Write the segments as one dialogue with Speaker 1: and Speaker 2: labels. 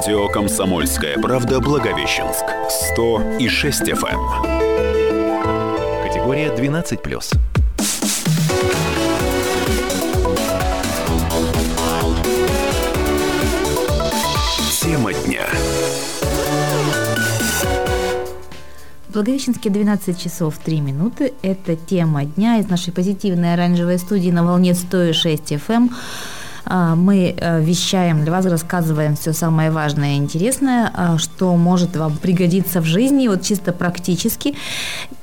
Speaker 1: Радио «Комсомольская правда» Благовещенск. 100 и 6 FM.
Speaker 2: Категория 12+.
Speaker 1: Тема дня.
Speaker 3: В Благовещенске 12 часов 3 минуты. Это тема дня из нашей позитивной оранжевой студии на волне 106 FM. А, мы э, вещаем для вас, рассказываем все самое важное и интересное, а, что может вам пригодиться в жизни, вот чисто практически.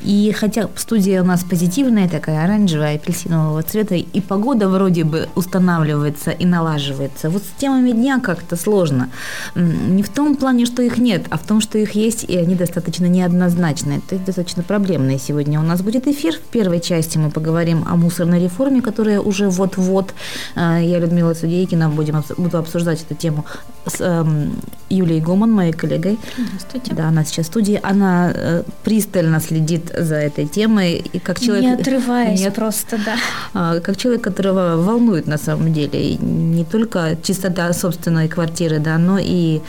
Speaker 3: И хотя студия у нас позитивная, такая оранжевая, апельсинового цвета, и погода вроде бы устанавливается и налаживается. Вот с темами дня как-то сложно. Не в том плане, что их нет, а в том, что их есть, и они достаточно неоднозначные. То есть достаточно проблемные. Сегодня у нас будет эфир. В первой части мы поговорим о мусорной реформе, которая уже вот-вот. А, я, Людмила Судейкина, будем, буду обсуждать эту тему с эм, Юлией Гоман, моей коллегой.
Speaker 4: Здравствуйте.
Speaker 3: Да, она сейчас в студии. Она э, пристально следит за этой темой. И как человек,
Speaker 4: не отрываясь нет, просто, да.
Speaker 3: А, как человек, которого волнует на самом деле не только чистота собственной квартиры, да, но и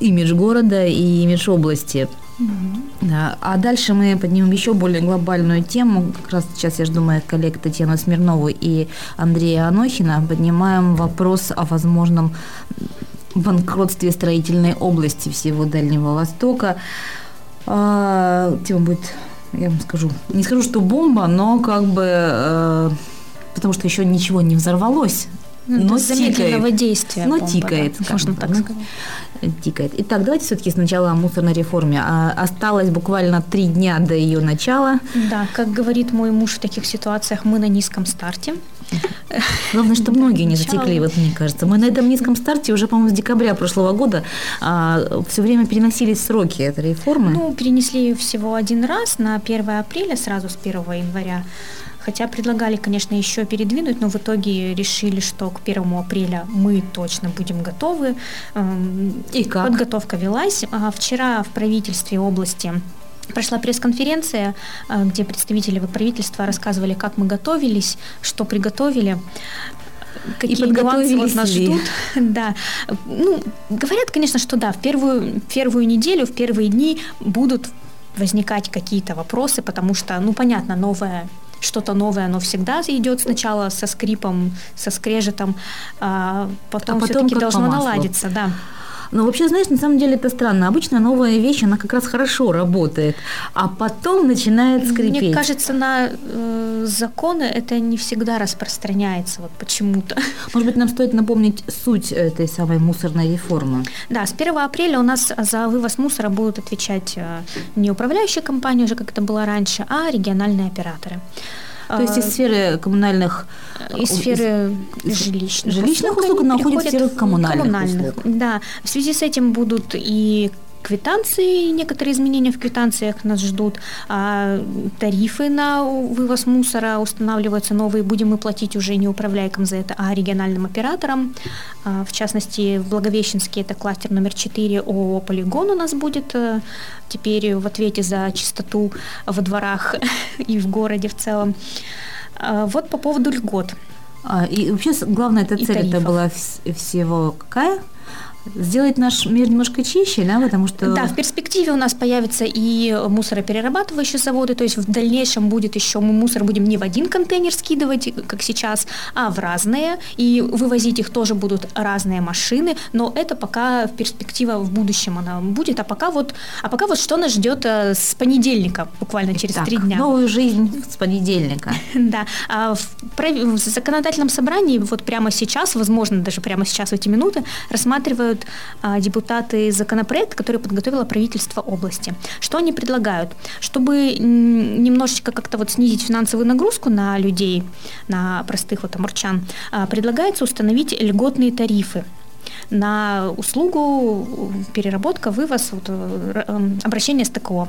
Speaker 3: имидж города и имидж области. Да. А дальше мы поднимем еще более глобальную тему. Как раз сейчас я жду моих коллег Татьяну Смирнову и Андрея Анохина. Поднимаем вопрос о возможном банкротстве строительной области всего Дальнего Востока. А, тема будет, я вам скажу, не скажу, что бомба, но как бы, э, потому что еще ничего не взорвалось,
Speaker 4: ну, но замедленного
Speaker 3: тикает.
Speaker 4: действия.
Speaker 3: Но
Speaker 4: бомба,
Speaker 3: тикает,
Speaker 4: да, можно так сказать.
Speaker 3: Тикает. Итак, давайте все-таки сначала о мусорной реформе. А, осталось буквально три дня до ее начала.
Speaker 4: Да, как говорит мой муж в таких ситуациях, мы на низком старте.
Speaker 3: Главное, что многие не затекли, вот мне кажется. Мы на этом низком старте уже, по-моему, с декабря прошлого года а, все время переносились сроки этой реформы.
Speaker 4: Ну, перенесли ее всего один раз на 1 апреля, сразу с 1 января. Хотя предлагали, конечно, еще передвинуть, но в итоге решили, что к 1 апреля мы точно будем готовы.
Speaker 3: И как?
Speaker 4: Подготовка велась. А вчера в правительстве области Прошла пресс-конференция, а, где представители правительства рассказывали, как мы готовились, что приготовили какие и вот нас ждут. Да. Ну, говорят, конечно, что да, в первую, первую неделю, в первые дни будут возникать какие-то вопросы, потому что, ну, понятно, новая что-то новое, оно всегда идет сначала со скрипом, со скрежетом, а потом, а потом все-таки должно наладиться, да.
Speaker 3: Но вообще, знаешь, на самом деле это странно. Обычно новая вещь, она как раз хорошо работает, а потом начинает скрипеть.
Speaker 4: Мне кажется, на э, законы это не всегда распространяется вот почему-то.
Speaker 3: Может быть, нам стоит напомнить суть этой самой мусорной реформы?
Speaker 4: Да, с 1 апреля у нас за вывоз мусора будут отвечать э, не управляющие компании, уже как это было раньше, а региональные операторы.
Speaker 3: То есть из сферы коммунальных...
Speaker 4: Из сферы жилищных,
Speaker 3: жилищных услуг, услуг находят в сферу коммунальных, коммунальных услуг.
Speaker 4: Да. В связи с этим будут и квитанции, некоторые изменения в квитанциях нас ждут. А тарифы на вывоз мусора устанавливаются новые. Будем мы платить уже не управляйкам за это, а региональным операторам. А, в частности, в Благовещенске это кластер номер 4 ООО «Полигон» у нас будет э, теперь в ответе за чистоту во дворах и в городе в целом. А, вот по поводу льгот.
Speaker 3: А, и вообще главная эта цель это была всего какая? Сделать наш мир немножко чище, да, потому что...
Speaker 4: Да, в перспективе у нас появятся и мусороперерабатывающие заводы, то есть в дальнейшем будет еще, мы мусор будем не в один контейнер скидывать, как сейчас, а в разные, и вывозить их тоже будут разные машины, но это пока перспектива в будущем она будет, а пока вот, а пока вот что нас ждет э, с понедельника, буквально через три дня.
Speaker 3: новую жизнь с понедельника.
Speaker 4: Да, а в законодательном собрании вот прямо сейчас, возможно, даже прямо сейчас в эти минуты, рассматривают предлагают а, депутаты законопроект, который подготовило правительство области. Что они предлагают? Чтобы немножечко как-то вот снизить финансовую нагрузку на людей, на простых вот амурчан, а, предлагается установить льготные тарифы на услугу переработка, вывоз, вот, э, э, обращение с ТКО.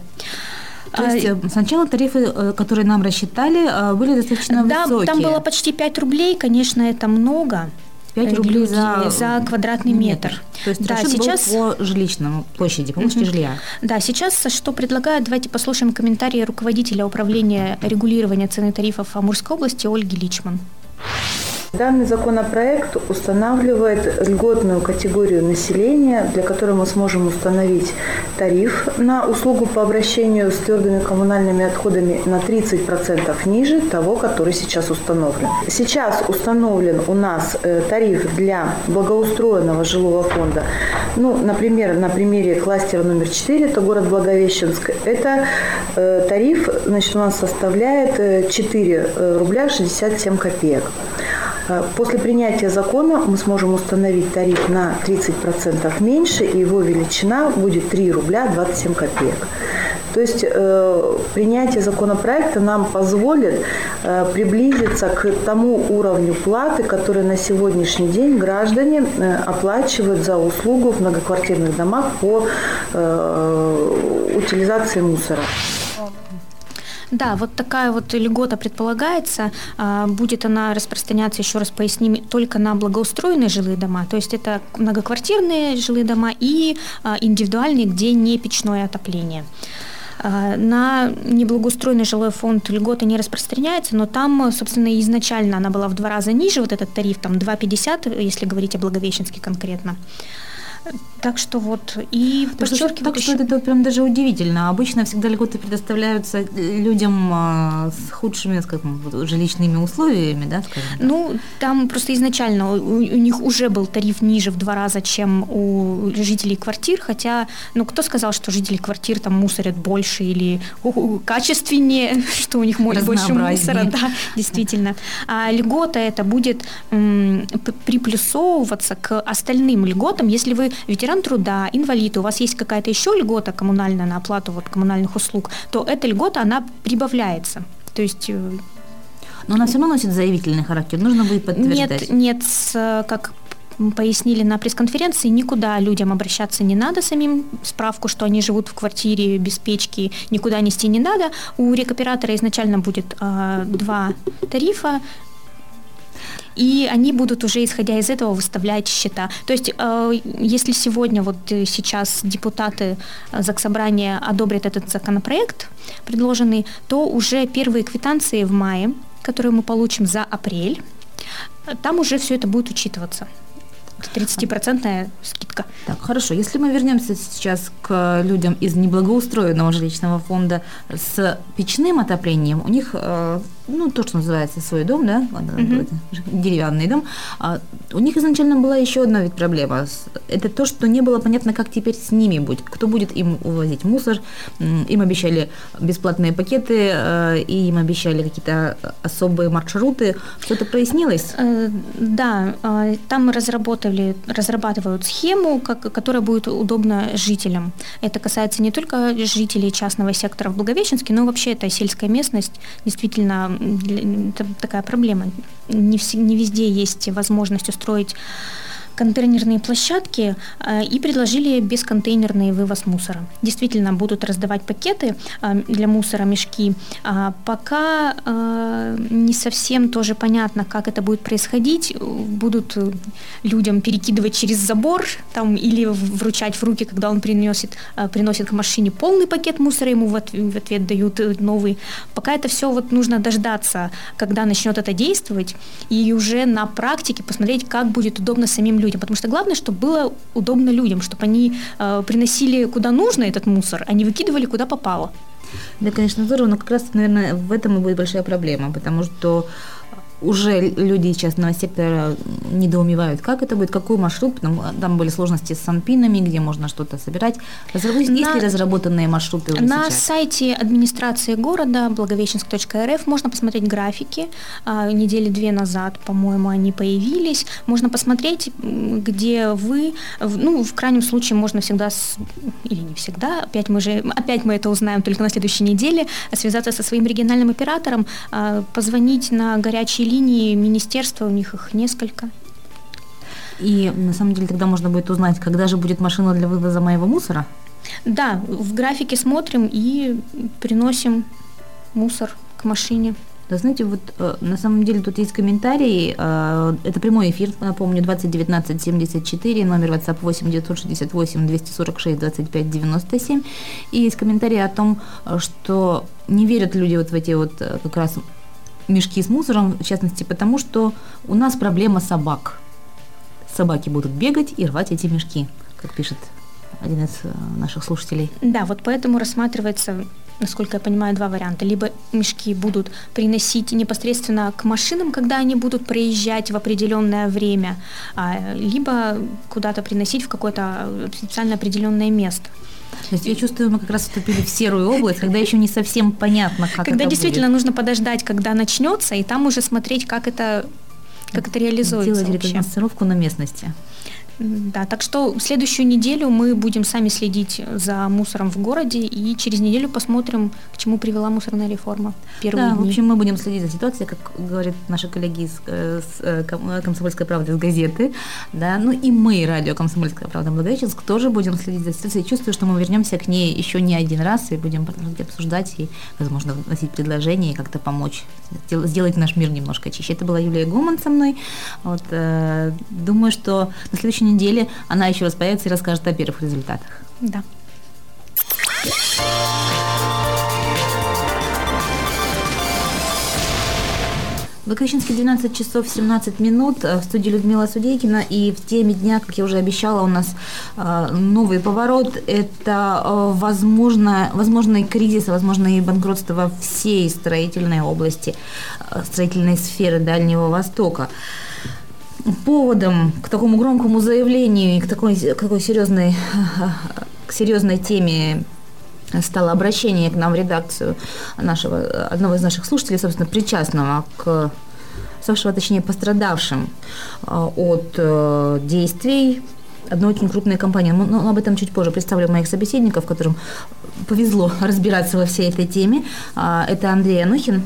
Speaker 3: То есть а, сначала тарифы, э, которые нам рассчитали, были достаточно
Speaker 4: да,
Speaker 3: высокие.
Speaker 4: Да, там было почти 5 рублей, конечно, это много.
Speaker 3: 5 рублей за,
Speaker 4: за квадратный метр. метр.
Speaker 3: То есть да, сейчас по жилищному площади, по площади угу. жилья.
Speaker 4: Да, сейчас что предлагают, давайте послушаем комментарии руководителя управления регулирования цены тарифов Амурской области Ольги Личман.
Speaker 2: Данный законопроект устанавливает льготную категорию населения, для которой мы сможем установить тариф на услугу по обращению с твердыми коммунальными отходами на 30% ниже того, который сейчас установлен. Сейчас установлен у нас э, тариф для благоустроенного жилого фонда. Ну, например, на примере кластера номер 4, это город Благовещенск, это э, тариф значит, у нас составляет 4 э, рубля 67 копеек. Э, после принятия закона мы сможем установить тариф на 30% меньше, и его величина будет 3 рубля 27 копеек. То есть э, принятие законопроекта нам позволит э, приблизиться к тому уровню платы, который на сегодняшний день граждане э, оплачивают за услугу в многоквартирных домах по э, утилизации мусора.
Speaker 4: Да, вот такая вот льгота предполагается. А, будет она распространяться, еще раз поясним, только на благоустроенные жилые дома. То есть это многоквартирные жилые дома и а, индивидуальные, где не печное отопление. А, на неблагоустроенный жилой фонд льгота не распространяется, но там, собственно, изначально она была в два раза ниже, вот этот тариф, там 2,50, если говорить о Благовещенске конкретно. Так что вот, и
Speaker 3: так подчеркиваю... Так что это прям даже удивительно. Обычно всегда льготы предоставляются людям а, с худшими, скажем, жилищными условиями, да, скажем?
Speaker 4: Ну, там просто изначально у, у них уже был тариф ниже в два раза, чем у жителей квартир, хотя, ну, кто сказал, что жители квартир там мусорят больше или качественнее, что у них больше мусора, да, действительно. А льгота это будет м, приплюсовываться к остальным льготам, если вы ветеран труда, инвалид, у вас есть какая-то еще льгота коммунальная на оплату вот, коммунальных услуг, то эта льгота, она прибавляется. То есть э,
Speaker 3: но она все равно носит заявительный характер, нужно будет подтверждать.
Speaker 4: Нет, нет, как пояснили на пресс-конференции, никуда людям обращаться не надо самим, справку, что они живут в квартире без печки, никуда нести не надо. У рекоператора изначально будет э, два тарифа, и они будут уже, исходя из этого, выставлять счета. То есть, э, если сегодня, вот э, сейчас депутаты э, Заксобрания одобрят этот законопроект предложенный, то уже первые квитанции в мае, которые мы получим за апрель, там уже все это будет учитываться. 30% скидка.
Speaker 3: Так, хорошо. Если мы вернемся сейчас к людям из неблагоустроенного жилищного фонда с печным отоплением, у них ну, то, что называется свой дом, да, mm-hmm. деревянный дом, а у них изначально была еще одна ведь проблема. Это то, что не было понятно, как теперь с ними будет, кто будет им увозить мусор. Им обещали бесплатные пакеты, э, и им обещали какие-то особые маршруты. Что-то прояснилось? Э,
Speaker 4: да, а, там разработали, разрабатывают схему, как, которая будет удобна жителям. Это касается не только жителей частного сектора в Благовещенске, но вообще это сельская местность, действительно это такая проблема. Не, вс- не везде есть возможность устроить контейнерные площадки э, и предложили бесконтейнерный вывоз мусора. Действительно, будут раздавать пакеты э, для мусора, мешки. А пока э, не совсем тоже понятно, как это будет происходить. Будут людям перекидывать через забор там, или вручать в руки, когда он приносит, приносит к машине полный пакет мусора, ему в ответ дают новый. Пока это все вот нужно дождаться, когда начнет это действовать, и уже на практике посмотреть, как будет удобно самим людям людям, потому что главное, чтобы было удобно людям, чтобы они э, приносили куда нужно этот мусор, а не выкидывали куда попало.
Speaker 3: Да, конечно, здорово, но как раз, наверное, в этом и будет большая проблема, потому что уже люди частного сектора недоумевают, как это будет, какой маршрут. Там, там были сложности с санпинами, где можно что-то собирать. Разработ... На... Есть ли разработанные маршруты уже
Speaker 4: На
Speaker 3: сейчас?
Speaker 4: сайте администрации города благовещенск.рф можно посмотреть графики. А, недели две назад, по-моему, они появились. Можно посмотреть, где вы. Ну, в крайнем случае, можно всегда, с... или не всегда, опять мы же, опять мы это узнаем только на следующей неделе, связаться со своим региональным оператором, а, позвонить на горячие линии министерства, у них их несколько.
Speaker 3: И на самом деле тогда можно будет узнать, когда же будет машина для вывоза моего мусора?
Speaker 4: Да, в графике смотрим и приносим мусор к машине.
Speaker 3: Да, знаете, вот э, на самом деле тут есть комментарии. Э, это прямой эфир, напомню, 2019-74, номер WhatsApp 8 968 246 25 97. И есть комментарии о том, что не верят люди вот в эти вот э, как раз мешки с мусором, в частности, потому что у нас проблема собак. Собаки будут бегать и рвать эти мешки, как пишет один из э, наших слушателей.
Speaker 4: Да, вот поэтому рассматривается насколько я понимаю, два варианта. Либо мешки будут приносить непосредственно к машинам, когда они будут проезжать в определенное время, а, либо куда-то приносить в какое-то специально определенное место.
Speaker 3: То есть я чувствую, мы как раз вступили в серую область, когда еще не совсем понятно, как
Speaker 4: Когда
Speaker 3: это
Speaker 4: действительно
Speaker 3: будет.
Speaker 4: нужно подождать, когда начнется, и там уже смотреть, как это, как это реализуется
Speaker 3: Делать
Speaker 4: вообще.
Speaker 3: рекогносцировку на местности.
Speaker 4: Да, так что следующую неделю мы будем сами следить за мусором в городе и через неделю посмотрим, к чему привела мусорная реформа. Первые
Speaker 3: Да,
Speaker 4: дни.
Speaker 3: в общем, мы будем следить за ситуацией, как говорят наши коллеги из э, э, э, «Комсомольской правды» из газеты. Да, ну и мы, радио «Комсомольская правда» Благовещенск, тоже будем следить за ситуацией. Чувствую, что мы вернемся к ней еще не один раз и будем продолжать обсуждать и, возможно, вносить предложения и как-то помочь сдел- сделать наш мир немножко чище. Это была Юлия Гуман со мной. Вот, э, думаю, что на следующей неделе она еще раз появится и расскажет о первых результатах.
Speaker 4: Да.
Speaker 3: Благовещенске 12 часов 17 минут. э, В студии Людмила Судейкина. И в теме дня, как я уже обещала, у нас э, новый поворот. Это э, возможно, возможный кризис, возможное банкротство во всей строительной области, строительной сферы Дальнего Востока. Поводом к такому громкому заявлению и к такой, к такой серьезной, к серьезной теме стало обращение к нам в редакцию нашего, одного из наших слушателей, собственно, причастного к ставшего, точнее, пострадавшим э, от э, действий одной очень крупной компании. Но но об этом чуть позже представлю моих собеседников, которым повезло разбираться во всей этой теме. А, Это Андрей Анухин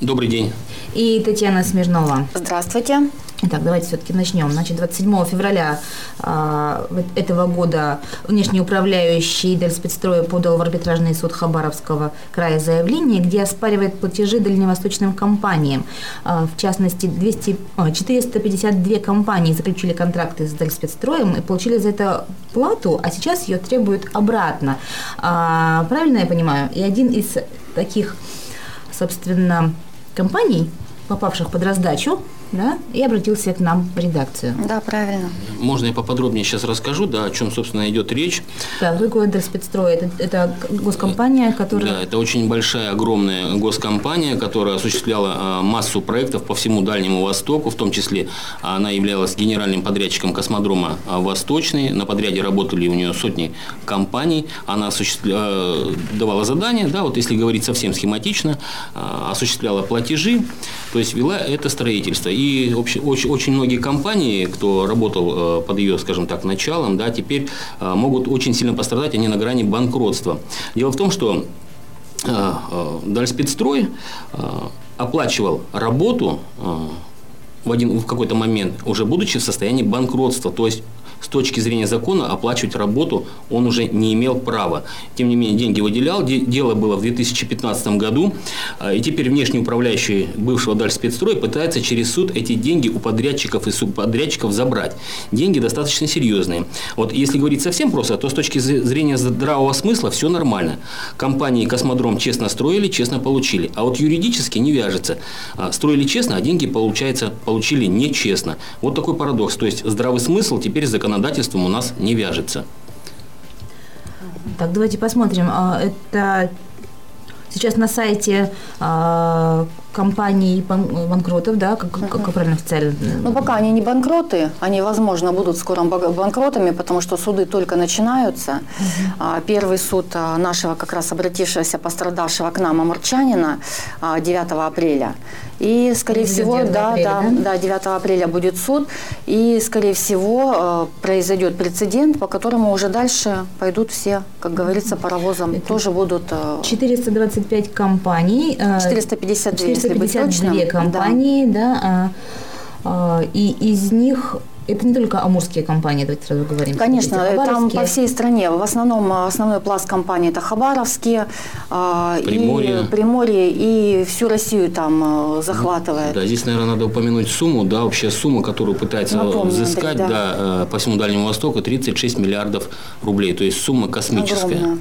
Speaker 5: Добрый день.
Speaker 3: и Татьяна Смирнова.
Speaker 6: Здравствуйте.
Speaker 3: Итак, давайте все-таки начнем. Значит, 27 февраля вот этого года внешний управляющий Дальспецстроя подал в арбитражный суд Хабаровского края заявление, где оспаривает платежи дальневосточным компаниям. А, в частности, 200, а, 452 компании заключили контракты с Дальспецстроем и получили за это плату, а сейчас ее требуют обратно. А, правильно я понимаю? И один из таких, собственно, компаний, попавших под раздачу, да, и обратился к нам в редакцию.
Speaker 6: Да, правильно.
Speaker 5: Можно я поподробнее сейчас расскажу, да, о чем, собственно, идет речь.
Speaker 3: Да, Выгодер спецстрой это, это госкомпания, которая...
Speaker 5: Да, это очень большая, огромная госкомпания, которая осуществляла а, массу проектов по всему Дальнему Востоку, в том числе она являлась генеральным подрядчиком космодрома а, Восточный. На подряде работали у нее сотни компаний. Она осуществля... а, давала задания, да, вот если говорить совсем схематично, а, осуществляла платежи, то есть вела это строительство. И общ- очень, очень многие компании, кто работал э, под ее, скажем так, началом, да, теперь э, могут очень сильно пострадать, они на грани банкротства. Дело в том, что э, Дальспецстрой оплачивал работу в, один, в какой-то момент, уже будучи в состоянии банкротства. То есть с точки зрения закона оплачивать работу он уже не имел права. Тем не менее, деньги выделял. Де- Дело было в 2015 году. А, И теперь внешний управляющий бывшего Дальспецстроя пытается через суд эти деньги у подрядчиков и субподрядчиков забрать. Деньги достаточно серьезные. Вот если говорить совсем просто, то с точки зрения здравого смысла все нормально. Компании «Космодром» честно строили, честно получили. А вот юридически не вяжется. А, Строили честно, а деньги, получается, получили нечестно. Вот такой парадокс. То есть здравый смысл теперь с законодательством у нас не вяжется.
Speaker 3: Так, давайте посмотрим. А, Это сейчас на сайте а, компаний бан- банкротов, да, как, как, как правильно официально?
Speaker 6: Но пока они не банкроты, они, возможно, будут скоро банкротами, потому что суды только начинаются. А, Первый суд а, нашего, как раз обратившегося, пострадавшего к нам, амурчанина, а, 9 апреля. И, скорее
Speaker 3: Будет
Speaker 6: всего,
Speaker 3: 9
Speaker 6: да,
Speaker 3: апреля,
Speaker 6: да,
Speaker 3: да?
Speaker 6: да, 9 апреля будет суд, и, скорее всего, произойдет прецедент, по которому уже дальше пойдут все, как говорится, паровозом, тоже будут э,
Speaker 3: 425 компаний. а,
Speaker 6: 452, если быть
Speaker 3: 452
Speaker 6: точным. Да.
Speaker 3: компании, да, а, а, и из них это не только амурские компании, давайте сразу говорим.
Speaker 6: Конечно,
Speaker 3: Смотрите,
Speaker 6: там по всей стране. В основном э, основной пласт компаний это Хабаровские, э,
Speaker 5: Приморье.
Speaker 6: и Приморье и всю Россию там э, захватывает.
Speaker 5: Да, здесь, наверное, надо упомянуть сумму, да, вообще сумма, которую пытается
Speaker 6: Напомню,
Speaker 5: взыскать,
Speaker 6: Андрей,
Speaker 5: да, э, по всему Дальнему Востоку, 36 миллиардов рублей. То есть сумма космическая.
Speaker 6: Огромная.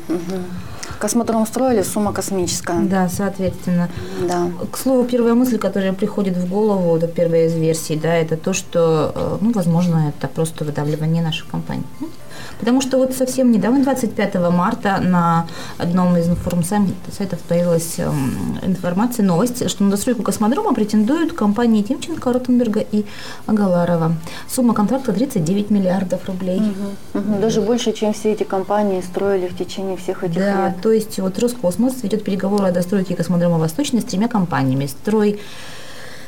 Speaker 6: Космодром строили, сумма космическая.
Speaker 3: Да, соответственно.
Speaker 6: Да.
Speaker 3: К слову, первая мысль, которая приходит в голову, вот первая из версий, да, это то, что, э, ну, возможно, это просто выдавливание нашей компании. Потому что вот совсем недавно, 25 марта, на одном из информсайтов появилась эм, информация, новость, что на достройку космодрома претендуют компании Тимченко, Ротенберга и Агаларова. Сумма контракта 39 миллиардов рублей.
Speaker 6: Угу, угу. Даже больше, чем все эти компании строили в течение всех этих
Speaker 3: да,
Speaker 6: лет.
Speaker 3: то есть вот Роскосмос ведет переговоры о достройке космодрома Восточный с тремя компаниями. Строй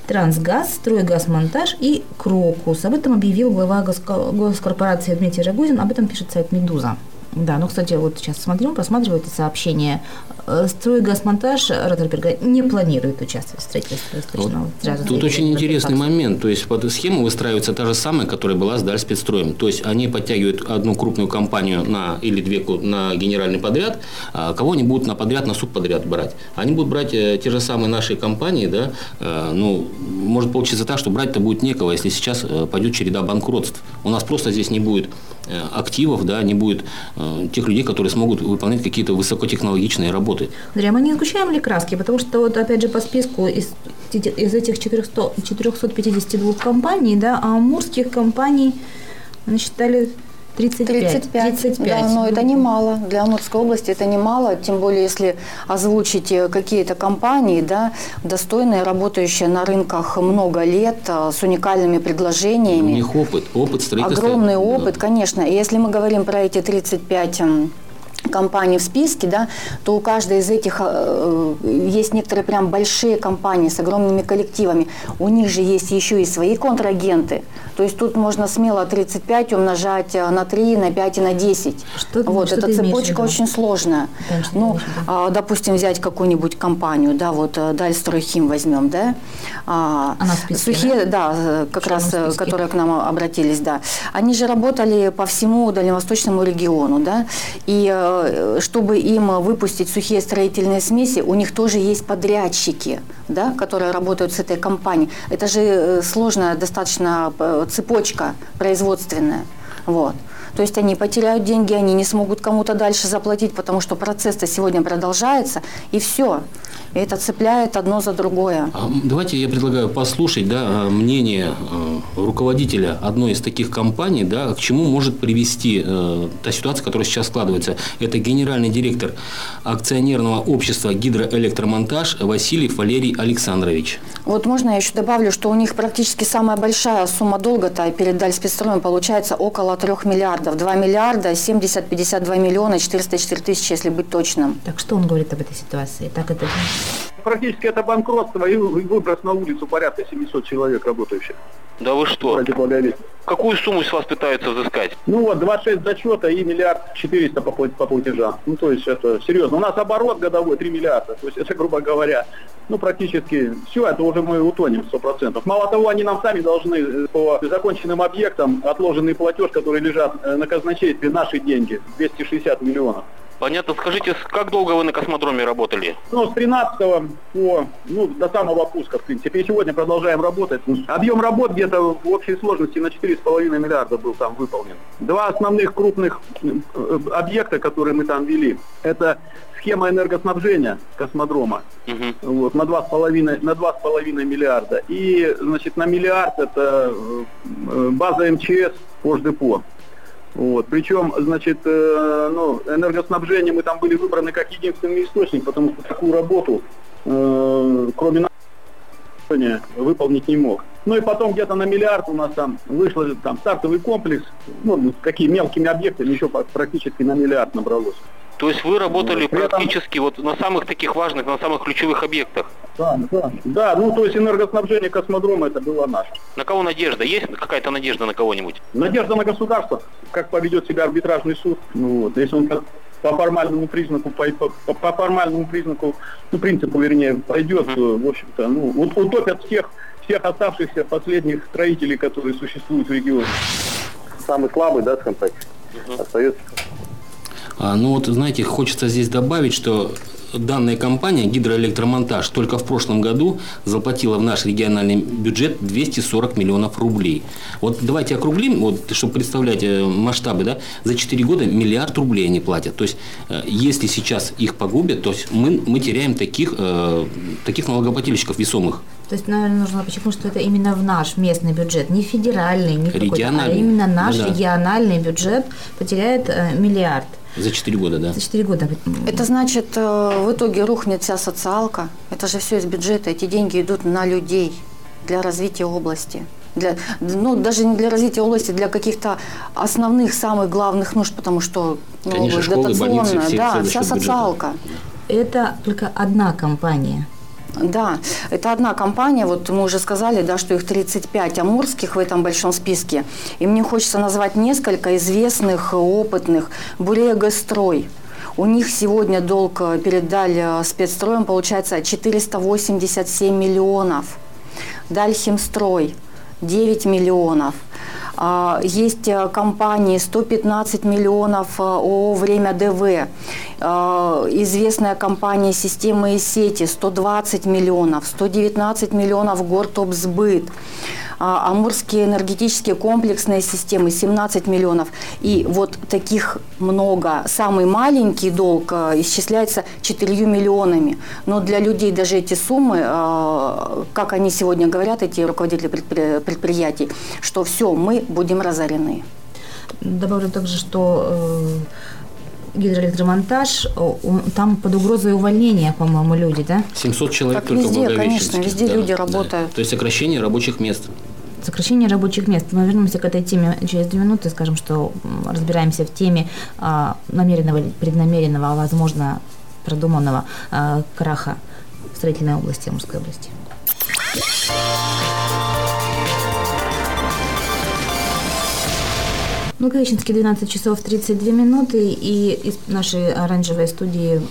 Speaker 3: Трансгаз, Стройгазмонтаж и Крокус. Об этом объявил глава госкорпорации Дмитрий Рогозин, об этом пишет сайт «Медуза». Да, ну, кстати, вот сейчас смотрю, просматриваю это сообщение. Э, Стройгазмонтаж Роттерберга не планирует участвовать в строительстве восточного
Speaker 5: вот, Тут очень интересный момент. То есть, под схему выстраивается та же самая, которая была с Дальспецстроем. То есть, они подтягивают одну крупную компанию на, или две на генеральный подряд, а кого они будут на подряд, на субподряд брать. Они будут брать э, те же самые наши компании, да, э, ну, может получиться так, что брать-то будет некого, если сейчас пойдет череда банкротств. У нас просто здесь не будет активов, да, не будет тех людей, которые смогут выполнять какие-то высокотехнологичные работы.
Speaker 3: Андрей, а мы не сгущаем ли краски? Потому что вот опять же по списку из, из этих 400, 452 компаний, да, амурских компаний насчитали 35.
Speaker 6: 35, 35. Да, но это немало. Для Амурской области это немало, тем более если озвучить э, какие-то компании, да, достойные, работающие на рынках много лет, э, с уникальными предложениями.
Speaker 5: У них опыт, опыт строительства.
Speaker 6: Огромный опыт, да. конечно. И если мы говорим про эти 35 компаний в списке, да, то у каждой из этих э, есть некоторые прям большие компании с огромными коллективами. У них же есть еще и свои контрагенты. То есть тут можно смело 35 умножать э, на 3, на 5 и на 10. Что, вот, что эта цепочка очень сложная. Конечно, ну, а, допустим, взять какую-нибудь компанию, да, вот э, Дальстройхим возьмем, да.
Speaker 3: А, Она списке,
Speaker 6: сухие, да, да как раз, которые к нам обратились, да. Они же работали по всему дальневосточному региону, да, и Э, чтобы им выпустить сухие строительные смеси, у них тоже есть подрядчики, да, которые работают с этой компанией. Это же э, сложная достаточно э, цепочка производственная. Вот. То есть они потеряют деньги, они не смогут кому-то дальше заплатить, потому что процесс-то сегодня продолжается, и все. И это цепляет одно за другое.
Speaker 5: А, давайте я предлагаю послушать да, мнение руководителя одной из таких компаний, да, к чему может привести э, та ситуация, которая сейчас складывается. Это генеральный директор акционерного общества «Гидроэлектромонтаж» Васильев Валерий Александрович.
Speaker 6: Вот можно я еще добавлю, что у них практически самая большая сумма долга-то перед Дальспецстроем получается около 3 миллиардов. 2 миллиарда 70-52 миллиона 404 тысячи, если быть точным.
Speaker 3: Так что он говорит об этой ситуации? Так это
Speaker 7: Практически это банкротство и выброс на улицу порядка 700 человек работающих.
Speaker 5: Да вы что? Какую сумму с вас пытаются взыскать?
Speaker 7: Ну вот, 26 зачета и миллиард 400 по, по платежам. Ну то есть это серьезно. У нас оборот годовой 3 миллиарда. То есть это, грубо говоря, ну практически все, это уже мы утонем 100%. Мало того, они нам сами должны э, по законченным объектам отложенный платеж, который лежат э, на казначействе, наши деньги, 260 миллионов.
Speaker 5: Понятно. Скажите, как долго вы на космодроме работали?
Speaker 7: Ну, с 13 по, ну, до самого пуска, в принципе. И сегодня продолжаем работать. Объем работ где-то в общей сложности на 4,5 миллиарда был там выполнен. Два основных крупных э, объекта, которые мы там вели, это схема энергоснабжения космодрома угу. вот, на 2,5 на 2,5 миллиарда. И, значит, на миллиард это э, база МЧС Пождепо. Вот. Причем, значит, э, ну, энергоснабжение мы там были выбраны как единственный источник, потому что такую работу, э, кроме нас, выполнить не мог. Ну и потом где-то на миллиард у нас там вышло там стартовый комплекс, ну, какие мелкими объектами еще практически на миллиард набралось.
Speaker 5: То есть вы работали При практически этом... вот на самых таких важных, на самых ключевых объектах?
Speaker 7: Да, да. Да, ну то есть энергоснабжение космодрома это было наше.
Speaker 5: На кого надежда? Есть какая-то надежда на кого-нибудь?
Speaker 7: Надежда на государство, как поведет себя арбитражный суд. Ну, вот, если он по формальному признаку, по, по, по формальному признаку, ну, принципу, вернее, пойдет, uh-huh. в общем-то, ну, утопят всех, всех оставшихся последних строителей, которые существуют в регионе. Самый слабый, да, скажем так, uh-huh. остается
Speaker 5: а, ну вот, знаете, хочется здесь добавить, что данная компания, гидроэлектромонтаж, только в прошлом году заплатила в наш региональный бюджет 240 миллионов рублей. Вот давайте округлим, вот, чтобы представлять э, масштабы, да, за 4 года миллиард рублей они платят. То есть, э, если сейчас их погубят, то есть мы, мы теряем таких, э, таких налогоплательщиков весомых.
Speaker 3: То есть, наверное, нужно подчеркнуть, что это именно в наш местный бюджет, не федеральный, не какой-то, а именно наш ну, да. региональный бюджет потеряет э, миллиард.
Speaker 5: За 4 года, да.
Speaker 3: За 4 года.
Speaker 6: Это значит, э, в итоге рухнет вся социалка. Это же все из бюджета. Эти деньги идут на людей для развития области. Для, ну, даже не для развития области, для каких-то основных, самых главных нужд, потому что
Speaker 5: ну, Конечно, школы, дотационная, больницы, все,
Speaker 6: да, вся социалка.
Speaker 3: Это только одна компания.
Speaker 6: Да, это одна компания, вот мы уже сказали, да, что их 35 амурских в этом большом списке. И мне хочется назвать несколько известных, опытных. Бурегострой. У них сегодня долг перед Даль спецстроем получается 487 миллионов. Дальхимстрой 9 миллионов. А, есть э, компании 115 миллионов э, ООО «Время ДВ», а, известная компания «Системы и сети» 120 миллионов, 119 миллионов «Гортопсбыт». А, амурские энергетические комплексные системы 17 миллионов. И вот таких много. Самый маленький долг а, исчисляется 4 миллионами. Но для людей даже эти суммы, как они сегодня говорят, эти руководители предприятий, что все, мы будем разорены.
Speaker 3: Добавлю также, что э, гидроэлектромонтаж, там под угрозой увольнения, по-моему, люди, да?
Speaker 5: 700 человек
Speaker 6: так
Speaker 5: только
Speaker 6: везде, конечно, везде да, люди работают.
Speaker 5: Да. То есть сокращение рабочих мест.
Speaker 3: Сокращение рабочих мест. Мы вернемся к этой теме через две минуты. Скажем, что разбираемся в теме а, намеренного, преднамеренного, а возможно продуманного а, краха в строительной области Амурской области. Благовещенске 12 часов 32 минуты, и из нашей оранжевой студии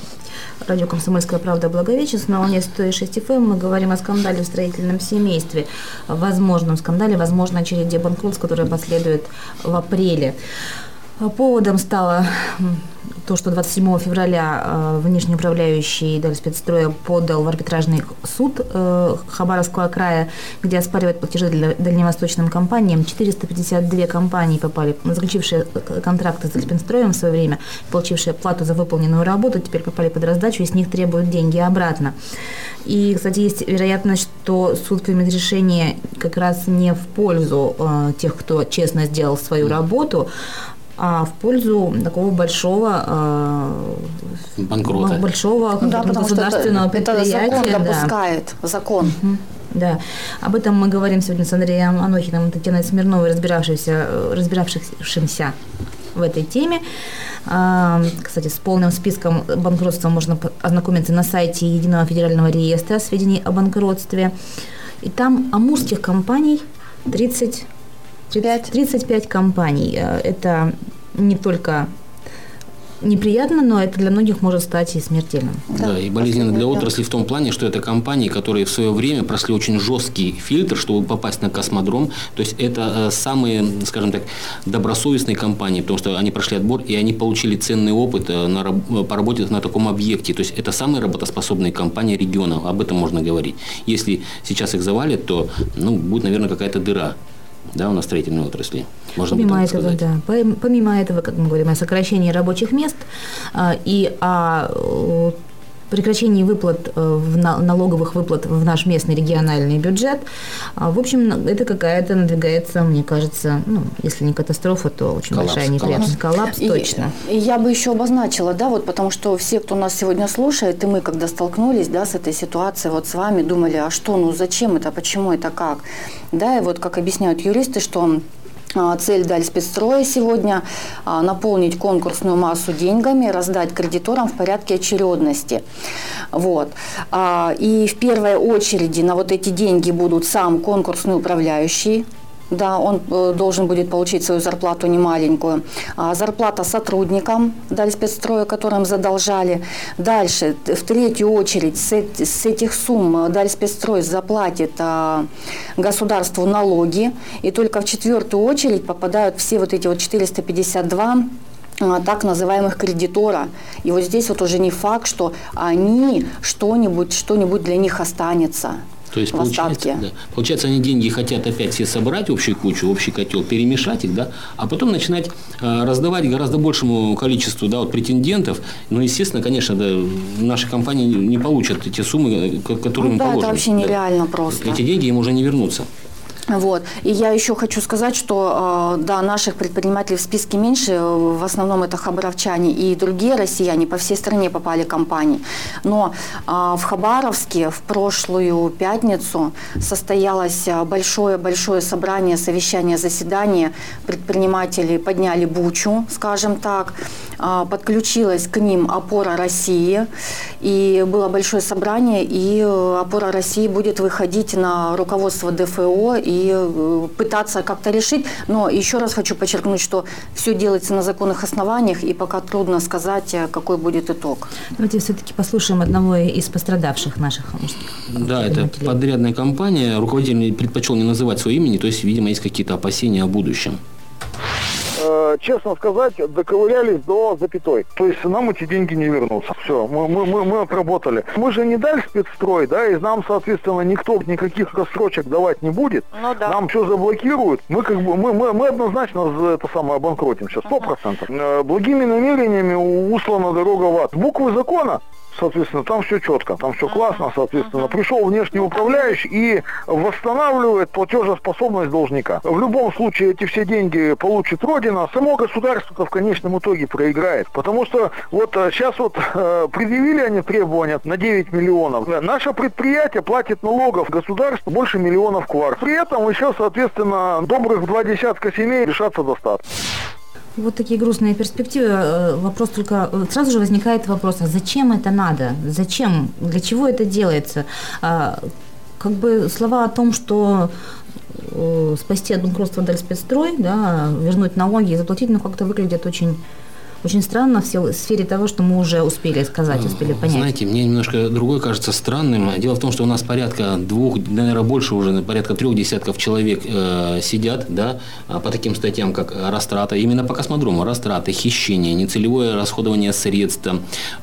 Speaker 3: радио «Комсомольская правда» Благовещенск на волне 106 FM мы говорим о скандале в строительном семействе, возможном скандале, возможно, очереди банкротств, которое последует в апреле. Поводом стало то, что 27 февраля э, внешний управляющий Дальспецстроя подал в арбитражный суд э, Хабаровского края, где оспаривает платежи для дальневосточным компаниям. 452 компании попали, заключившие контракты с Дальспецстроем в свое время, получившие плату за выполненную работу, теперь попали под раздачу и с них требуют деньги обратно. И, кстати, есть вероятность, что суд примет решение как раз не в пользу э, тех, кто честно сделал свою работу, а в пользу такого большого
Speaker 5: э, банкрота,
Speaker 3: большого да, государственного
Speaker 6: это,
Speaker 3: предприятия.
Speaker 6: Это закон допускает, да. закон. Угу.
Speaker 3: Да, об этом мы говорим сегодня с Андреем Анохиным и Татьяной Смирновой, разбиравшимся, разбиравшимся в этой теме. А, кстати, с полным списком банкротства можно ознакомиться на сайте Единого федерального реестра сведений о банкротстве. И там амурских компаний 30 35? 35 компаний. Э, это не только неприятно, но это для многих может стать и смертельным.
Speaker 5: Да, да и болезненно для отрасли в том плане, что это компании, которые в свое время прошли очень жесткий фильтр, чтобы попасть на космодром. То есть это э, самые, скажем так, добросовестные компании, потому что они прошли отбор и они получили ценный опыт э, на, по работе на таком объекте. То есть это самые работоспособные компании региона, об этом можно говорить. Если сейчас их завалят, то ну, будет, наверное, какая-то дыра да, у нас строительной отрасли.
Speaker 3: Можно помимо этого, да. Помимо этого, как мы говорим, о сокращении рабочих мест а, и о прекращении выплат, э, налоговых выплат в наш местный региональный бюджет. А, в общем, это какая-то надвигается, мне кажется, ну, если не катастрофа, то очень коллапс, большая неприятность. Коллапс, коллапс и, точно.
Speaker 6: И я бы еще обозначила, да, вот потому что все, кто нас сегодня слушает, и мы, когда столкнулись, да, с этой ситуацией, вот с вами думали, а что, ну зачем это, почему это, как? Да, и вот как объясняют юристы, что цель Даль спецстроя сегодня а, – наполнить конкурсную массу деньгами, раздать кредиторам в порядке очередности. Вот. А, и в первой очереди на вот эти деньги будут сам конкурсный управляющий, да, он э, должен будет получить свою зарплату немаленькую. А зарплата сотрудникам Дальспецстроя, которым задолжали. Дальше, в третью очередь, с, с этих сумм Дальспецстрой заплатит а, государству налоги. И только в четвертую очередь попадают все вот эти вот 452 а, так называемых кредитора. И вот здесь вот уже не факт, что они что-нибудь, что-нибудь для них останется.
Speaker 5: То есть, получается, да, получается, они деньги хотят опять все собрать, общую кучу, общий котел, перемешать их, да, а потом начинать э, раздавать гораздо большему количеству да, вот, претендентов. Ну, естественно, конечно, да, наши компании не получат эти суммы, которые
Speaker 6: ну,
Speaker 5: им
Speaker 6: да,
Speaker 5: положены.
Speaker 6: это вообще нереально да. просто.
Speaker 5: Эти деньги им уже не вернутся.
Speaker 6: Вот. И я еще хочу сказать, что э, да, наших предпринимателей в списке меньше, в основном это хабаровчане и другие россияне, по всей стране попали компании. Но э, в Хабаровске в прошлую пятницу состоялось большое-большое собрание, совещание, заседание. Предприниматели подняли бучу, скажем так, э, подключилась к ним опора России. И было большое собрание, и опора России будет выходить на руководство ДФО и э, пытаться как-то решить. Но еще раз хочу подчеркнуть, что все делается на законных основаниях, и пока трудно сказать, э, какой будет итог.
Speaker 3: Давайте все-таки послушаем одного из пострадавших наших
Speaker 5: Да, это подрядная компания. Руководитель предпочел не называть свое имени, то есть, видимо, есть какие-то опасения о будущем.
Speaker 8: Э, честно сказать, доковырялись до запятой. То есть нам эти деньги не вернутся. Все, мы, мы, мы, мы отработали. Мы же не дали спецстрой, да, и нам, соответственно, никто никаких рассрочек давать не будет. Ну, да. Нам все заблокируют. Мы как бы, мы, мы, мы однозначно это самое обанкротим сейчас, сто процентов. Uh-huh. Благими намерениями услана дорога в ад. Буквы закона соответственно, там все четко, там все классно, соответственно. Пришел внешний управляющий и восстанавливает платежеспособность должника. В любом случае эти все деньги получит Родина, само государство в конечном итоге проиграет. Потому что вот сейчас э, вот э, предъявили они требования на 9 миллионов. Наше предприятие платит налогов государству больше миллионов кварт. При этом еще, соответственно, добрых два десятка семей решаться достаточно.
Speaker 3: Вот такие грустные перспективы. Э, вопрос только... Э, сразу же возникает вопрос, а зачем это надо? Зачем? Для чего это делается? А, как бы слова о том, что э, спасти от банкротства Дальспецстрой, да, вернуть налоги и заплатить, ну, как-то выглядят очень очень странно в сфере того, что мы уже успели сказать, успели понять.
Speaker 5: Знаете, мне немножко другое кажется странным. Дело в том, что у нас порядка двух, наверное, больше уже, порядка трех десятков человек э, сидят, да, а по таким статьям, как растрата, именно по космодрому, растраты, хищение, нецелевое расходование средств,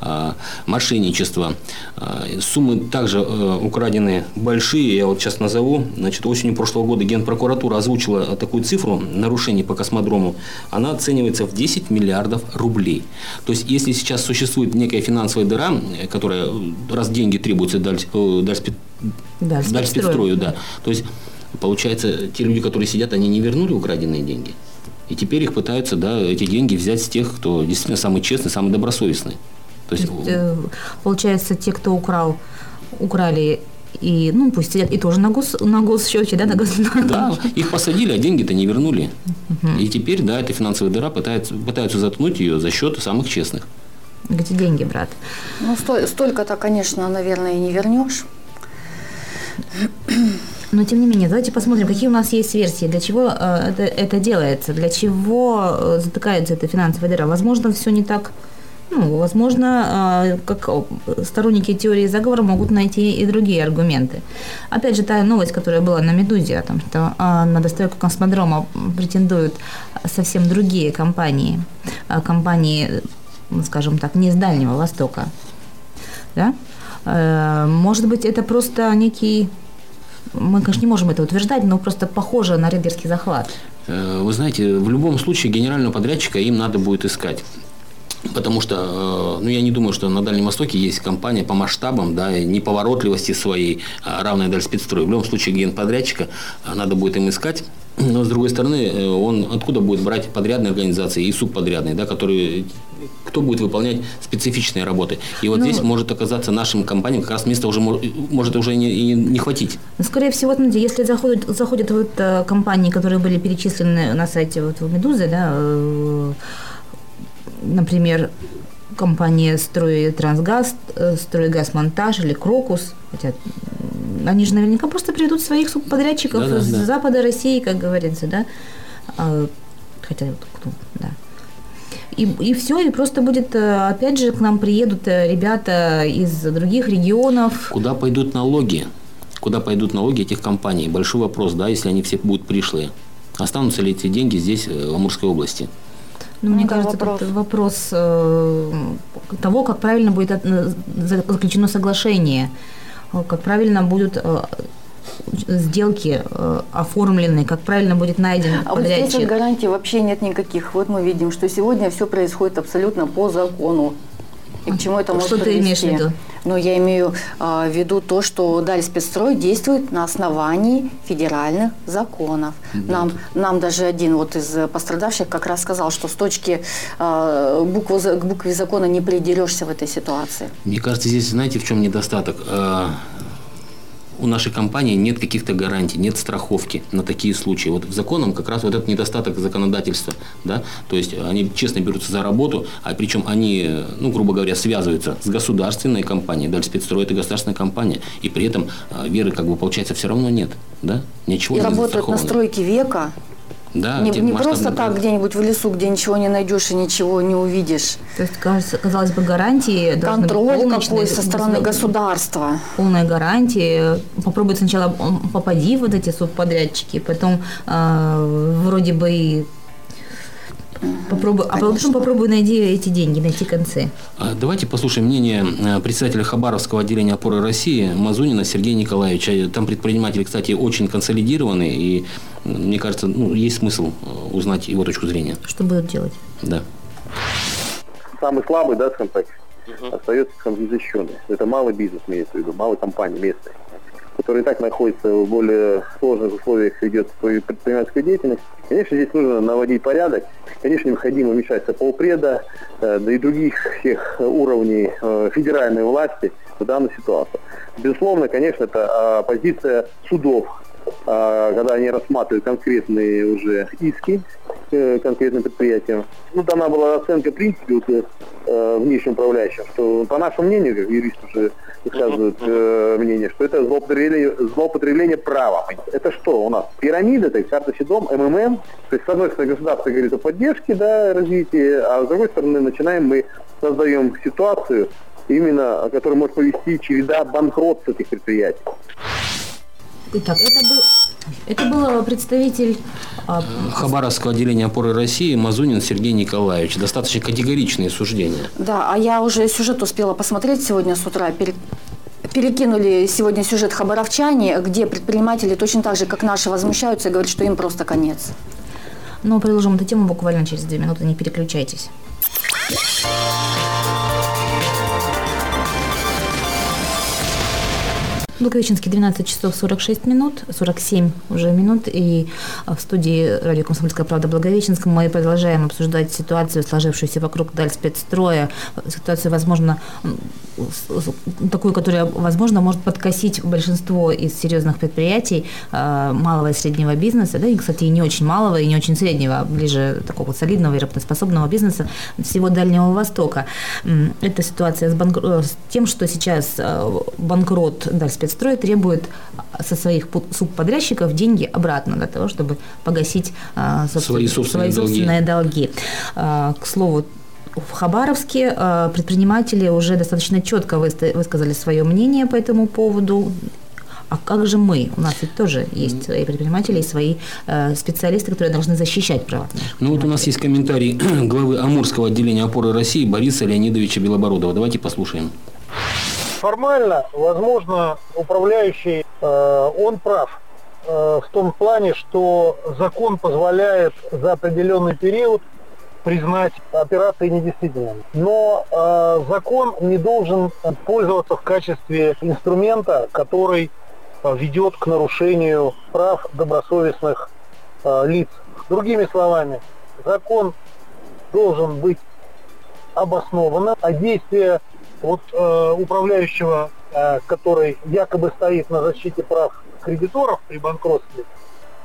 Speaker 5: э, мошенничество. Э, суммы также э, украдены большие, я вот сейчас назову. Значит, осенью прошлого года Генпрокуратура озвучила такую цифру нарушений по космодрому. Она оценивается в 10 миллиардов рублей рублей. То есть, если сейчас существует некая финансовая дыра, которая, раз деньги требуются даль, э, даль, даль, даль спецстрою, да, то есть, получается, те люди, которые сидят, они не вернули украденные деньги. И теперь их пытаются, да, эти деньги взять с тех, кто действительно самый честный, самый добросовестный.
Speaker 3: То есть, э, получается, те, кто украл, украли и, ну, пусть сидят и тоже на, гос, на госсчете, да, на гос...
Speaker 5: Да, их посадили, а деньги-то не вернули. Угу. И теперь, да, эта финансовая дыра пытается, пытаются заткнуть ее за счет самых честных.
Speaker 3: Где деньги, брат?
Speaker 6: Ну, сто, столько-то, конечно, наверное, и не вернешь.
Speaker 3: Но тем не менее, давайте посмотрим, какие у нас есть версии, для чего э, это, это делается, для чего э, затыкается эта финансовая дыра. Возможно, все не так ну, возможно, а, как сторонники теории заговора могут найти и другие аргументы. Опять же, та новость, которая была на «Медузе», о том, что а, на достройку космодрома претендуют совсем другие компании, а, компании, скажем так, не с Дальнего Востока. Да? Может быть, это просто некий мы, конечно, не можем это утверждать, но просто похоже на рейдерский захват.
Speaker 5: Э, вы знаете, в любом случае генерального подрядчика им надо будет искать. Потому что, э, ну, я не думаю, что на Дальнем Востоке есть компания по масштабам, да, и неповоротливости своей, а равная Дальспецстрой. В любом случае, генподрядчика э, надо будет им искать. Но, с другой стороны, э, он откуда будет брать подрядные организации и субподрядные, да, которые, кто будет выполнять специфичные работы. И вот ну, здесь может оказаться нашим компаниям как раз места уже может уже не, не, хватить.
Speaker 3: Ну, скорее всего, смотрите, если заходят, заходят вот компании, которые были перечислены на сайте вот в Медузы, да, например, компания «Стройтрансгаз», э, «Стройгазмонтаж» или «Крокус», хотя они же наверняка просто приведут своих субподрядчиков да, да, с да. запада России, как говорится, да, а, хотя кто, да. И, и все, и просто будет, э, опять же, к нам приедут э, ребята из других регионов.
Speaker 5: Куда пойдут налоги? Куда пойдут налоги этих компаний? Большой вопрос, да, если они все будут пришлые. Останутся ли эти деньги здесь, в Амурской области?
Speaker 3: Ну, мне ну, кажется, вопрос, тут вопрос э, того, как правильно будет э, заключено соглашение, как правильно будут э, сделки э, оформлены, как правильно будет найден
Speaker 6: а подрядчик. А вот здесь гарантий вообще нет никаких. Вот мы видим, что сегодня все происходит абсолютно по закону. И к чему это может
Speaker 3: Что
Speaker 6: привести?
Speaker 3: ты имеешь в виду?
Speaker 6: Ну, я имею а, в виду то, что Даль спецстрой действует на основании федеральных законов. Да. Нам, нам даже один вот из пострадавших как раз сказал, что с точки а, буквы, к букве закона не придерешься в этой ситуации.
Speaker 5: Мне кажется, здесь, знаете, в чем недостаток? У нашей компании нет каких-то гарантий, нет страховки на такие случаи. Вот в законом как раз вот этот недостаток законодательства, да, то есть они честно берутся за работу, а причем они, ну, грубо говоря, связываются с государственной компанией, Дальспецстрой – это государственная компания, и при этом а, веры, как бы, получается, все равно нет, да,
Speaker 6: ничего и не работают на стройке века,
Speaker 5: да,
Speaker 6: не, не просто так где-нибудь в лесу, где ничего не найдешь и ничего не увидишь.
Speaker 3: То есть, кажется, казалось бы, гарантии
Speaker 6: Контроль какой со стороны государства.
Speaker 3: Полная гарантия. Попробуй сначала попади в вот эти субподрядчики, потом э, вроде бы Попробуй, а потом попробуй найди эти деньги, найти концы.
Speaker 5: А, давайте послушаем мнение э, председателя Хабаровского отделения опоры России Мазунина Сергея Николаевича. Там предприниматели, кстати, очень консолидированы, и мне кажется, ну, есть смысл э, узнать его точку зрения.
Speaker 3: Что будут делать?
Speaker 5: Да.
Speaker 8: Самый слабый, да, скажем так, угу. остается скажем, незащищенный. Это малый бизнес, имеется в виду, малая компания местная который и так находится в более сложных условиях, ведет свою предпринимательскую деятельность. Конечно, здесь нужно наводить порядок. Конечно, необходимо вмешаться полпреда, э, да и других всех уровней э, федеральной власти в данную ситуацию. Безусловно, конечно, это а, позиция судов, а, когда они рассматривают конкретные уже иски к конкретным предприятиям. Ну, дана была оценка, в принципе, вот, э, внешним управляющим, что, по нашему мнению, как юрист уже высказывают э, мнение, что это злоупотребление, злоупотребление правом. Это что у нас? Пирамида, то есть карта дом, МММ. То есть, с одной стороны, государство говорит о поддержке, да, развития, а с другой стороны, начинаем мы создаем ситуацию, именно, которая может повести череда банкротств этих предприятий.
Speaker 3: Итак, это был это был представитель
Speaker 5: а, Хабаровского отделения опоры России Мазунин Сергей Николаевич. Достаточно категоричные суждения.
Speaker 6: Да, а я уже сюжет успела посмотреть сегодня с утра. Перекинули сегодня сюжет хабаровчане, где предприниматели точно так же, как наши, возмущаются и говорят, что им просто конец.
Speaker 3: Но ну, продолжим эту тему буквально через две минуты, не переключайтесь. Благовещенский 12 часов 46 минут, 47 уже минут, и а, в студии радио «Комсомольская правда» Благовещенск мы продолжаем обсуждать ситуацию, сложившуюся вокруг Дальспецстроя, ситуацию, возможно, такую, которая, возможно, может подкосить большинство из серьезных предприятий а, малого и среднего бизнеса, да, и, кстати, и не очень малого, и не очень среднего, а ближе такого солидного и работоспособного бизнеса всего Дальнего Востока. Эта ситуация с, банкр... с тем, что сейчас банкрот Дальспецстроя Спецстрой требует со своих субподрядчиков деньги обратно для того, чтобы погасить
Speaker 5: а, свои собственные,
Speaker 3: свои собственные долги. долги. А, к слову, в Хабаровске а, предприниматели уже достаточно четко высказали свое мнение по этому поводу. А как же мы? У нас ведь тоже есть свои предприниматели и свои э, специалисты, которые должны защищать права.
Speaker 5: Ну вот у нас есть комментарий главы Амурского отделения опоры России Бориса Леонидовича Белобородова. Давайте послушаем.
Speaker 9: Формально, возможно, управляющий, э, он прав э, в том плане, что закон позволяет за определенный период признать операции недействительными. Но э, закон не должен пользоваться в качестве инструмента, который ведет к нарушению прав добросовестных э, лиц. Другими словами, закон должен быть обоснованным, а действия вот э, управляющего, э, который якобы стоит на защите прав кредиторов при банкротстве,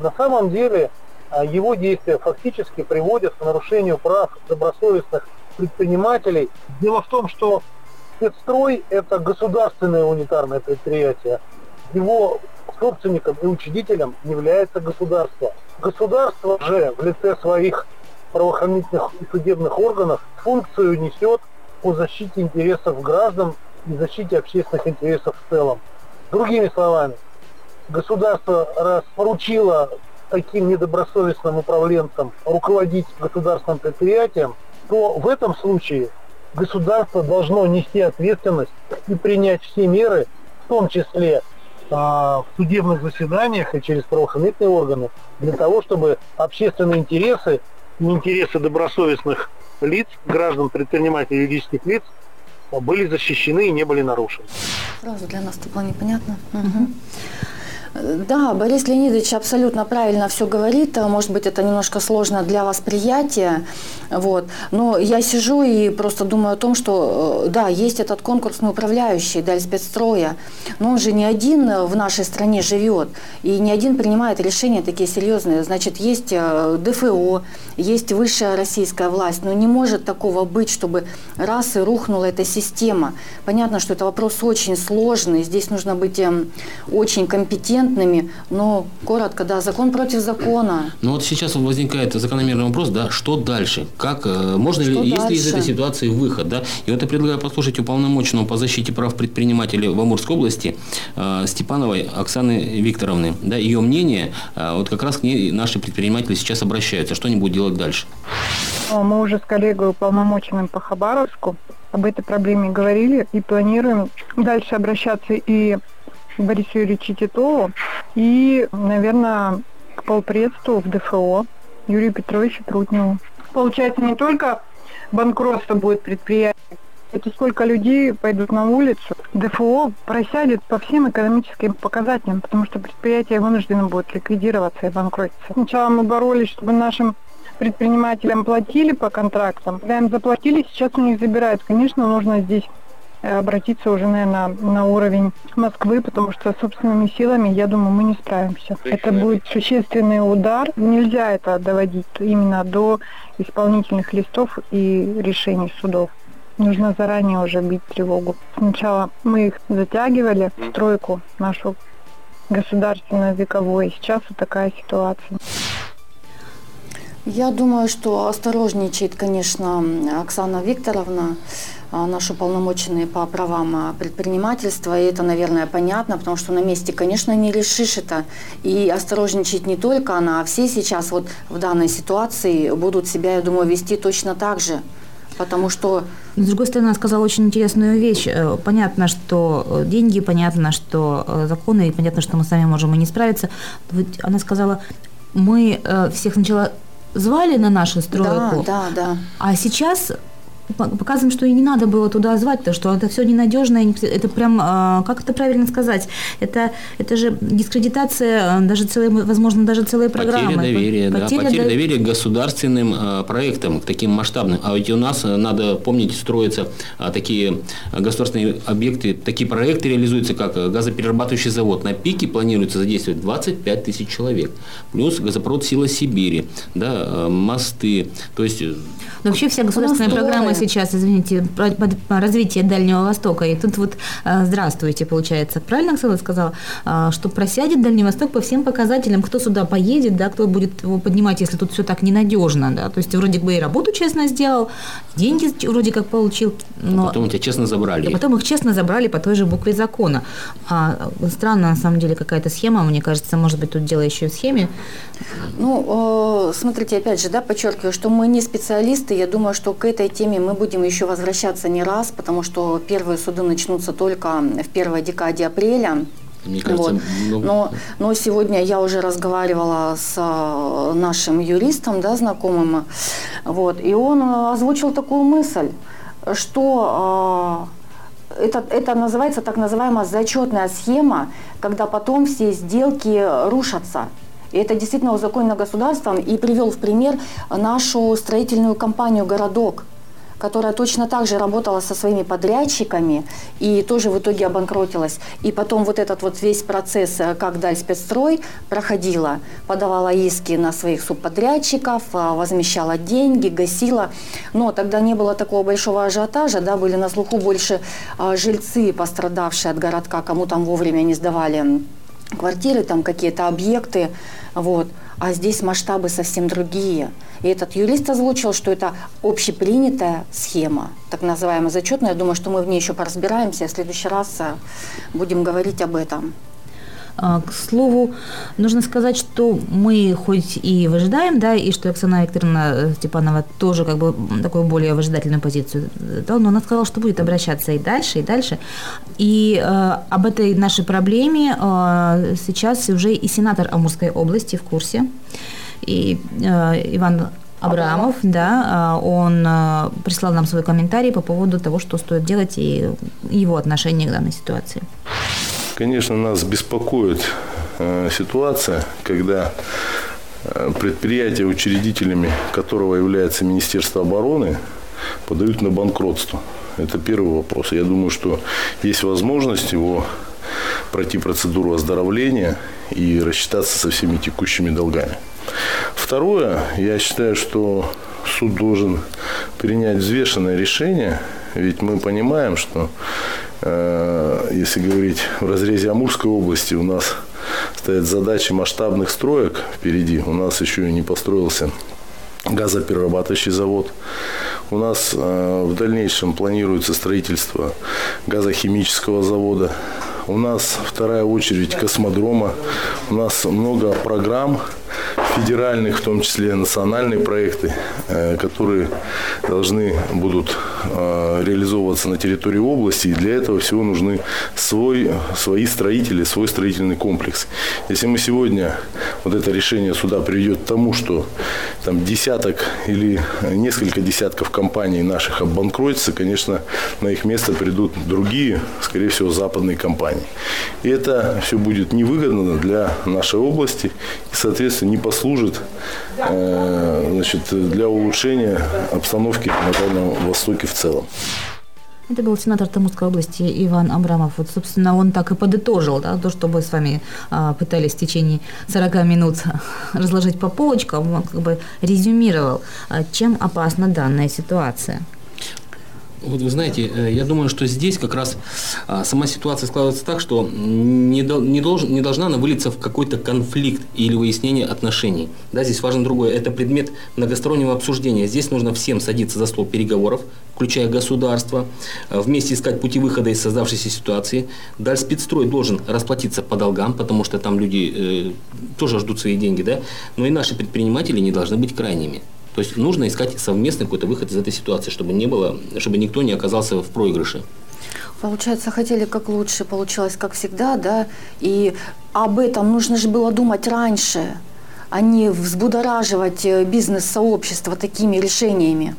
Speaker 9: на самом деле э, его действия фактически приводят к нарушению прав добросовестных предпринимателей. Дело в том, что спецстрой – это государственное унитарное предприятие. Его собственником и учредителем является государство. Государство же в лице своих правоохранительных и судебных органов функцию несет по защите интересов граждан и защите общественных интересов в целом. Другими словами, государство раз поручило таким недобросовестным управленцам руководить государственным предприятием, то в этом случае государство должно нести ответственность и принять все меры, в том числе а, в судебных заседаниях и через правоохранительные органы, для того, чтобы общественные интересы интересы добросовестных лиц, граждан, предпринимателей, юридических лиц были защищены и не были нарушены.
Speaker 6: Сразу для нас это было непонятно. Угу. Да, Борис Леонидович абсолютно правильно все говорит. Может быть, это немножко сложно для восприятия. Вот. Но я сижу и просто думаю о том, что э, да, есть этот конкурсный управляющий Даль спецстроя, но он же не один в нашей стране живет и не один принимает решения такие серьезные. Значит, есть э, ДФО, есть высшая российская власть, но не может такого быть, чтобы раз и рухнула эта система. Понятно, что это вопрос очень сложный, здесь нужно быть эм, очень компетентным компетентными, но коротко, да, закон против закона.
Speaker 5: Ну вот сейчас возникает закономерный вопрос, да, что дальше? Как, э, можно что ли, есть ли из этой ситуации выход, да? И вот я предлагаю послушать уполномоченного по защите прав предпринимателей в Амурской области э, Степановой Оксаны Викторовны, да, ее мнение, э, вот как раз к ней наши предприниматели сейчас обращаются, что они будут делать дальше?
Speaker 10: Мы уже с коллегой уполномоченным по Хабаровску об этой проблеме говорили и планируем дальше обращаться и Борису Юрьевичу Титову и, наверное, к полпредству в ДФО Юрию Петровичу Трутневу. Получается, не только банкротство будет предприятие, это сколько людей пойдут на улицу. ДФО просядет по всем экономическим показателям, потому что предприятия вынуждены будут ликвидироваться и банкротиться. Сначала мы боролись, чтобы нашим предпринимателям платили по контрактам. Когда им заплатили, сейчас у них забирают. Конечно, нужно здесь обратиться уже, наверное, на уровень Москвы, потому что собственными силами, я думаю, мы не справимся. Это будет существенный удар. Нельзя это доводить именно до исполнительных листов и решений судов. Нужно заранее уже бить тревогу. Сначала мы их затягивали в стройку нашу государственную вековую. Сейчас вот такая ситуация.
Speaker 6: Я думаю, что осторожничает, конечно, Оксана Викторовна. А, наши уполномоченные по правам а, предпринимательства. И это, наверное, понятно, потому что на месте, конечно, не решишь это. И осторожничать не только она, а все сейчас вот в данной ситуации будут себя, я думаю, вести точно так же. Потому что...
Speaker 3: С другой стороны, она сказала очень интересную вещь. Э, понятно, что э, деньги, понятно, что э, законы, и понятно, что мы сами можем и не справиться. Она сказала, мы всех сначала звали на нашу стройку,
Speaker 6: да, да, да.
Speaker 3: а сейчас показываем, что и не надо было туда звать, то что это все ненадежно, это прям, а, как это правильно сказать, это, это же дискредитация а, даже целой, возможно, даже целой программы.
Speaker 5: Потеря доверия, потеря, да, потеря доверия к государственным а, проектам, к таким масштабным. А ведь у нас, надо помнить, строятся такие государственные объекты, такие проекты реализуются, как газоперерабатывающий завод. На пике планируется задействовать 25 тысяч человек. Плюс газопровод «Сила Сибири», да, мосты. То есть...
Speaker 3: Но вообще вся государственная программа сейчас, извините, про, про развитие Дальнего Востока. И тут вот э, здравствуйте, получается. Правильно Оксана сказала, э, что просядет Дальний Восток по всем показателям, кто сюда поедет, да, кто будет его поднимать, если тут все так ненадежно, да. То есть вроде бы и работу честно сделал, деньги вроде как получил,
Speaker 5: но... А потом тебя честно забрали.
Speaker 3: И потом их честно забрали по той же букве закона. А странно, на самом деле, какая-то схема, мне кажется, может быть, тут дело еще и в схеме.
Speaker 6: Ну, смотрите, опять же, да, подчеркиваю, что мы не специалисты, я думаю, что к этой теме мы будем еще возвращаться не раз, потому что первые суды начнутся только в первой декаде апреля.
Speaker 5: Мне кажется, вот.
Speaker 6: много... но, но сегодня я уже разговаривала с э, нашим юристом, да, знакомым, вот, и он озвучил такую мысль, что э, это, это называется так называемая зачетная схема, когда потом все сделки рушатся. И это действительно узаконено государством. И привел в пример нашу строительную компанию «Городок», которая точно так же работала со своими подрядчиками и тоже в итоге обанкротилась. И потом вот этот вот весь процесс, э, как Даль спецстрой проходила, подавала иски на своих субподрядчиков, э, возмещала деньги, гасила. Но тогда не было такого большого ажиотажа, да, были на слуху больше э, жильцы, пострадавшие от городка, кому там вовремя не сдавали квартиры, там какие-то объекты, вот. А здесь масштабы совсем другие. И этот юрист озвучил, что это общепринятая схема, так называемая зачетная. Я думаю, что мы в ней еще поразбираемся, в следующий раз э, будем говорить об этом.
Speaker 3: А, к слову, нужно сказать, что мы хоть и выжидаем, да, и что Оксана Викторовна Степанова тоже как бы такую более выжидательную позицию дала, но она сказала, что будет обращаться и дальше, и дальше. И э, об этой нашей проблеме э, сейчас уже и сенатор Амурской области в курсе. И э, Иван Абрамов, да, а, он э, прислал нам свой комментарий по поводу того, что стоит делать и его отношение к данной ситуации.
Speaker 11: Конечно, нас беспокоит э, ситуация, когда э, предприятия, учредителями которого является Министерство обороны, подают на банкротство. Это первый вопрос. Я думаю, что есть возможность его пройти процедуру оздоровления и рассчитаться со всеми текущими долгами. Второе, я считаю, что суд должен принять взвешенное решение, ведь мы понимаем, что если говорить в разрезе Амурской области, у нас стоят задачи масштабных строек впереди. У нас еще не построился газоперерабатывающий завод. У нас э, в дальнейшем планируется строительство газохимического завода. У нас вторая очередь космодрома. У нас много программ, федеральных, в том числе национальные проекты, э, которые должны будут э, реализовываться на территории области. И для этого всего нужны свой, свои строители, свой строительный комплекс. Если мы сегодня, вот это решение суда приведет к тому, что там десяток или несколько десятков компаний наших обанкротится, конечно, на их место придут другие, скорее всего, западные компании. И это все будет невыгодно для нашей области и, соответственно, не послужит э, значит, для улучшения обстановки на Дальнем Востоке в целом.
Speaker 3: Это был сенатор Тамурской области Иван Абрамов. Вот, собственно, он так и подытожил да, то, что мы с вами а, пытались в течение 40 минут разложить по полочкам. Он как бы резюмировал, а, чем опасна данная ситуация.
Speaker 5: Вот вы знаете, э, я думаю, что здесь как раз а, сама ситуация складывается так, что не, не, должен, не должна она вылиться в какой-то конфликт или выяснение отношений. Да, здесь важно другое. Это предмет многостороннего обсуждения. Здесь нужно всем садиться за стол переговоров, включая государство, э, вместе искать пути выхода из создавшейся ситуации. Далее спецстрой должен расплатиться по долгам, потому что там люди э, тоже ждут свои деньги, да. Но и наши предприниматели не должны быть крайними. То есть нужно искать совместный какой-то выход из этой ситуации, чтобы не было, чтобы никто не оказался в проигрыше.
Speaker 6: Получается, хотели как лучше, получилось как всегда, да, и об этом нужно же было думать раньше, а не взбудораживать э, бизнес-сообщество такими решениями.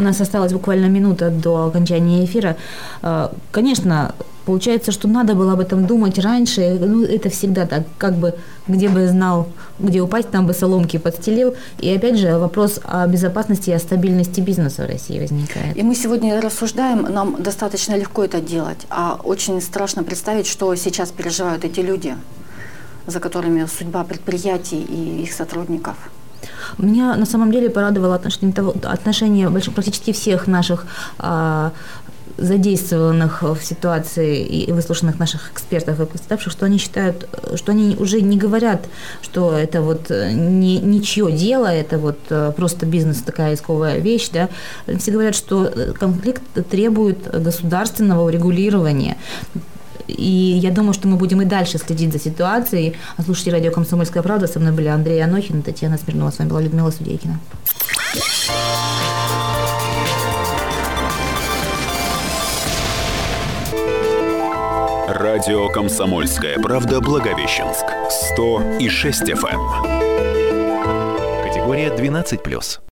Speaker 3: У нас осталась буквально минута до окончания эфира. Э, конечно, Получается, что надо было об этом думать раньше. Ну, это всегда так, как бы, где бы знал, где упасть, там бы соломки подстелил. И опять же, вопрос о безопасности и о стабильности бизнеса в России возникает.
Speaker 6: И мы сегодня рассуждаем, нам достаточно легко это делать. А очень страшно представить, что сейчас переживают эти люди, за которыми судьба предприятий и их сотрудников.
Speaker 3: Меня на самом деле порадовало отношение, того, отношение практически всех наших а, задействованных в ситуации и выслушанных наших экспертов и представших, что они считают, что они уже не говорят, что это вот не, ничье дело, это вот э, просто бизнес такая исковая вещь, да. Все говорят, что конфликт требует государственного урегулирования. И я думаю, что мы будем и дальше следить за ситуацией. Слушайте радио «Комсомольская правда». Со мной были Андрей Анохин, Татьяна Смирнова. С вами была Людмила Судейкина.
Speaker 1: Радио «Комсомольская правда» Благовещенск. 100 и 6 FM.
Speaker 12: Категория 12+.